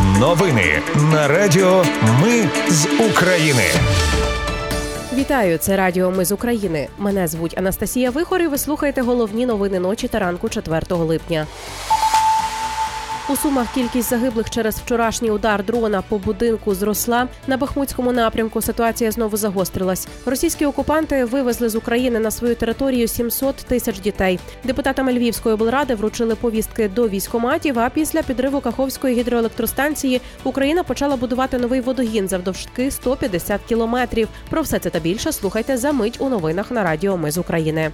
Новини на Радіо Ми з України. Вітаю, це Радіо Ми з України. Мене звуть Анастасія Вихор і Ви слухаєте головні новини ночі та ранку 4 липня. У сумах кількість загиблих через вчорашній удар дрона по будинку зросла. На Бахмутському напрямку ситуація знову загострилась. Російські окупанти вивезли з України на свою територію 700 тисяч дітей. Депутатам Львівської облради вручили повістки до військоматів. А після підриву Каховської гідроелектростанції Україна почала будувати новий водогін завдовжки 150 кілометрів. Про все це та більше слухайте за мить у новинах на Радіо Ми з України.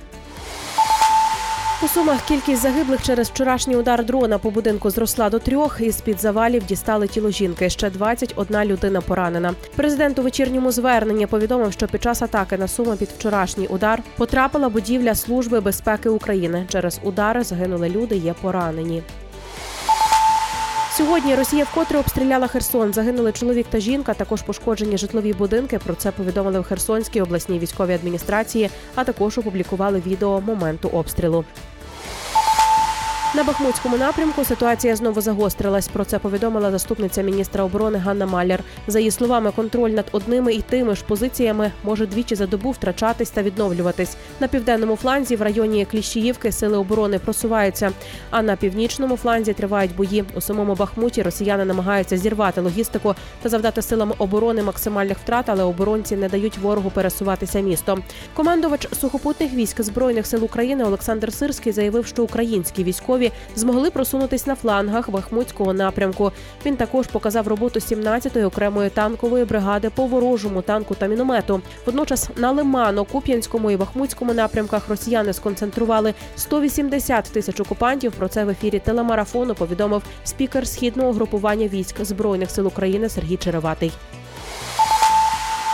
У сумах кількість загиблих через вчорашній удар дрона по будинку зросла до трьох. Із під завалів дістали тіло жінки. Ще 21 людина поранена. Президент у вечірньому зверненні повідомив, що під час атаки на суми під вчорашній удар потрапила будівля служби безпеки України. Через удари загинули люди. Є поранені. Сьогодні Росія вкотре обстріляла Херсон. Загинули чоловік та жінка. Також пошкоджені житлові будинки. Про це повідомили в Херсонській обласній військовій адміністрації, а також опублікували відео моменту обстрілу. На Бахмутському напрямку ситуація знову загострилась. Про це повідомила заступниця міністра оборони Ганна Маляр. За її словами, контроль над одними і тими ж позиціями може двічі за добу втрачатись та відновлюватись. На південному фланзі в районі Кліщіївки сили оборони просуваються. А на північному фланзі тривають бої. У самому Бахмуті росіяни намагаються зірвати логістику та завдати силам оборони максимальних втрат, але оборонці не дають ворогу пересуватися містом. Командувач сухопутних військ збройних сил України Олександр Сирський заявив, що українські військові змогли просунутись на флангах Бахмутського напрямку. Він також показав роботу 17-ї окремої танкової бригади по ворожому танку та міномету. Водночас на Лимано, Куп'янському і Бахмутському напрямках росіяни сконцентрували 180 тисяч окупантів. Про це в ефірі телемарафону повідомив спікер східного групування військ збройних сил України Сергій Череватий.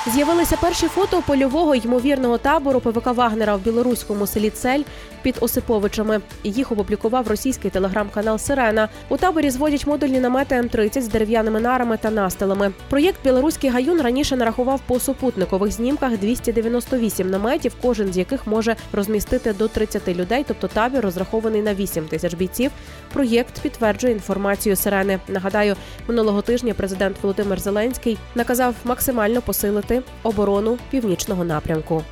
З'явилися перші фото польового ймовірного табору ПВК Вагнера в білоруському селі Цель під Осиповичами. Їх опублікував російський телеграм-канал Сирена. У таборі зводять модульні намети М-30 з дерев'яними нарами та настилами. Проєкт Білоруський гаюн раніше нарахував по супутникових знімках 298 наметів, кожен з яких може розмістити до 30 людей. Тобто табір розрахований на 8 тисяч бійців. Проєкт підтверджує інформацію Сирени. Нагадаю, минулого тижня президент Володимир Зеленський наказав максимально посилити оборону північного напрямку.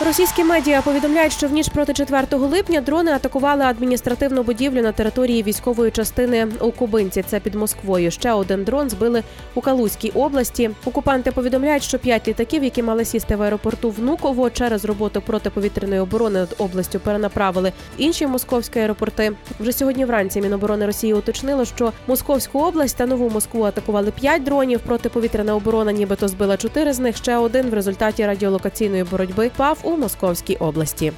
Російські медіа повідомляють, що в ніч проти 4 липня дрони атакували адміністративну будівлю на території військової частини у Кубинці. Це під Москвою. Ще один дрон збили у Калузькій області. Окупанти повідомляють, що п'ять літаків, які мали сісти в аеропорту Внуково, через роботу протиповітряної оборони над областю перенаправили в інші московські аеропорти. Вже сьогодні вранці Міноборони Росії уточнило, що Московську область та нову Москву атакували п'ять дронів. Протиповітряна оборона, нібито збила чотири з них. Ще один в результаті радіолокаційної боротьби впав у Московській області.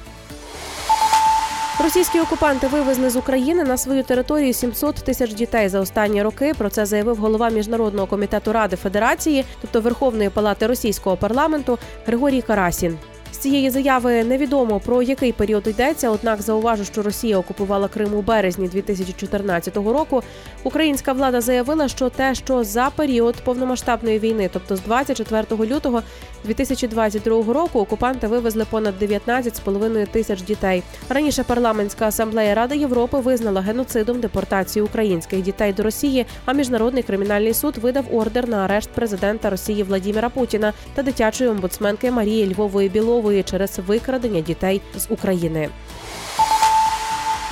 Російські окупанти вивезли з України на свою територію 700 тисяч дітей за останні роки. Про це заявив голова міжнародного комітету Ради Федерації, тобто Верховної Палати Російського парламенту Григорій Карасін. З цієї заяви невідомо про який період йдеться. Однак зауважу, що Росія окупувала Крим у березні 2014 року. Українська влада заявила, що те, що за період повномасштабної війни, тобто з 24 лютого 2022 року, окупанти вивезли понад 19,5 тисяч дітей. Раніше парламентська асамблея Ради Європи визнала геноцидом депортацію українських дітей до Росії. А міжнародний кримінальний суд видав ордер на арешт президента Росії Владіміра Путіна та дитячої омбудсменки Марії Львової Білової через викрадення дітей з України.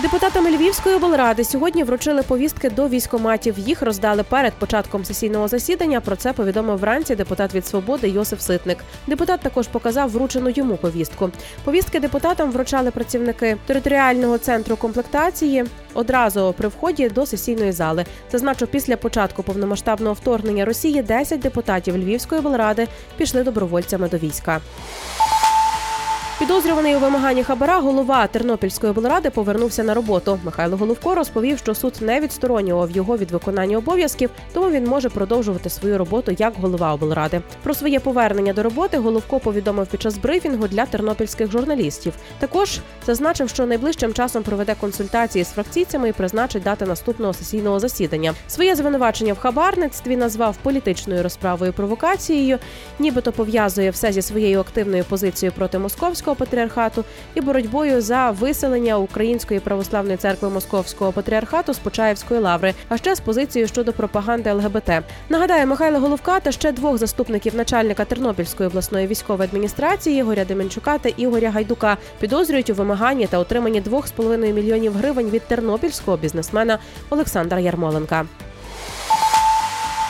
Депутатам Львівської облради сьогодні вручили повістки до військоматів. Їх роздали перед початком сесійного засідання. Про це повідомив вранці депутат від свободи Йосиф Ситник. Депутат також показав вручену йому повістку. Повістки депутатам вручали працівники територіального центру комплектації одразу при вході до сесійної зали. Зазначу, після початку повномасштабного вторгнення Росії 10 депутатів Львівської облради пішли добровольцями до війська. Підозрюваний у вимаганні хабара голова Тернопільської облради повернувся на роботу. Михайло Головко розповів, що суд не відсторонював його від виконання обов'язків, тому він може продовжувати свою роботу як голова облради. Про своє повернення до роботи Головко повідомив під час брифінгу для тернопільських журналістів. Також зазначив, що найближчим часом проведе консультації з фракційцями і призначить дати наступного сесійного засідання. Своє звинувачення в хабарництві назвав політичною розправою провокацією, нібито пов'язує все зі своєю активною позицією проти московського Російського патріархату і боротьбою за виселення Української православної церкви Московського патріархату з Почаївської лаври, а ще з позицією щодо пропаганди ЛГБТ. Нагадаю, Михайла Головка та ще двох заступників начальника Тернопільської обласної військової адміністрації Ігоря Деменчука та Ігоря Гайдука підозрюють у вимаганні та отриманні 2,5 мільйонів гривень від тернопільського бізнесмена Олександра Ярмоленка.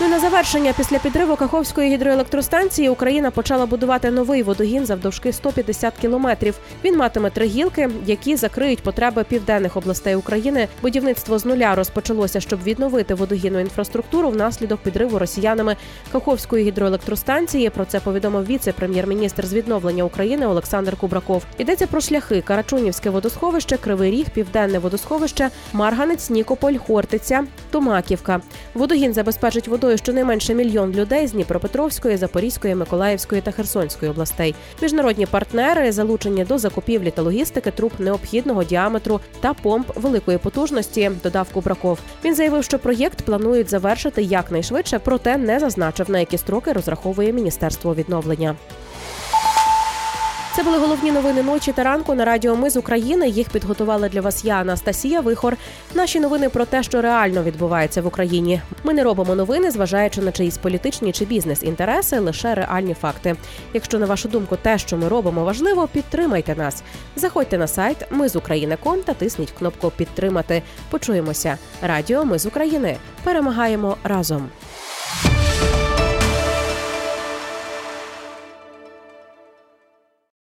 Ну на завершення після підриву Каховської гідроелектростанції Україна почала будувати новий водогін завдовжки 150 кілометрів. Він матиме три гілки, які закриють потреби південних областей України. Будівництво з нуля розпочалося, щоб відновити водогінну інфраструктуру внаслідок підриву росіянами Каховської гідроелектростанції. Про це повідомив віце-прем'єр-міністр з відновлення України Олександр Кубраков. Йдеться про шляхи Карачунівське водосховище, Кривий Ріг, Південне водосховище, Марганець, Нікополь, Хортиця, Томаківка. Водогін забезпечить водою щонайменше мільйон людей з Дніпропетровської, Запорізької, Миколаївської та Херсонської областей. Міжнародні партнери залучені до закупівлі та логістики труб необхідного діаметру та помп великої потужності. Додав Кубраков. Він заявив, що проєкт планують завершити якнайшвидше, проте не зазначив на які строки розраховує міністерство відновлення. Це були головні новини ночі та ранку на радіо Ми з України. Їх підготувала для вас я, Анастасія Вихор. Наші новини про те, що реально відбувається в Україні. Ми не робимо новини, зважаючи на чиїсь політичні чи бізнес-інтереси, лише реальні факти. Якщо на вашу думку те, що ми робимо, важливо, підтримайте нас. Заходьте на сайт Ми з України.ком та тисніть кнопку Підтримати. Почуємося. Радіо Ми з України. Перемагаємо разом.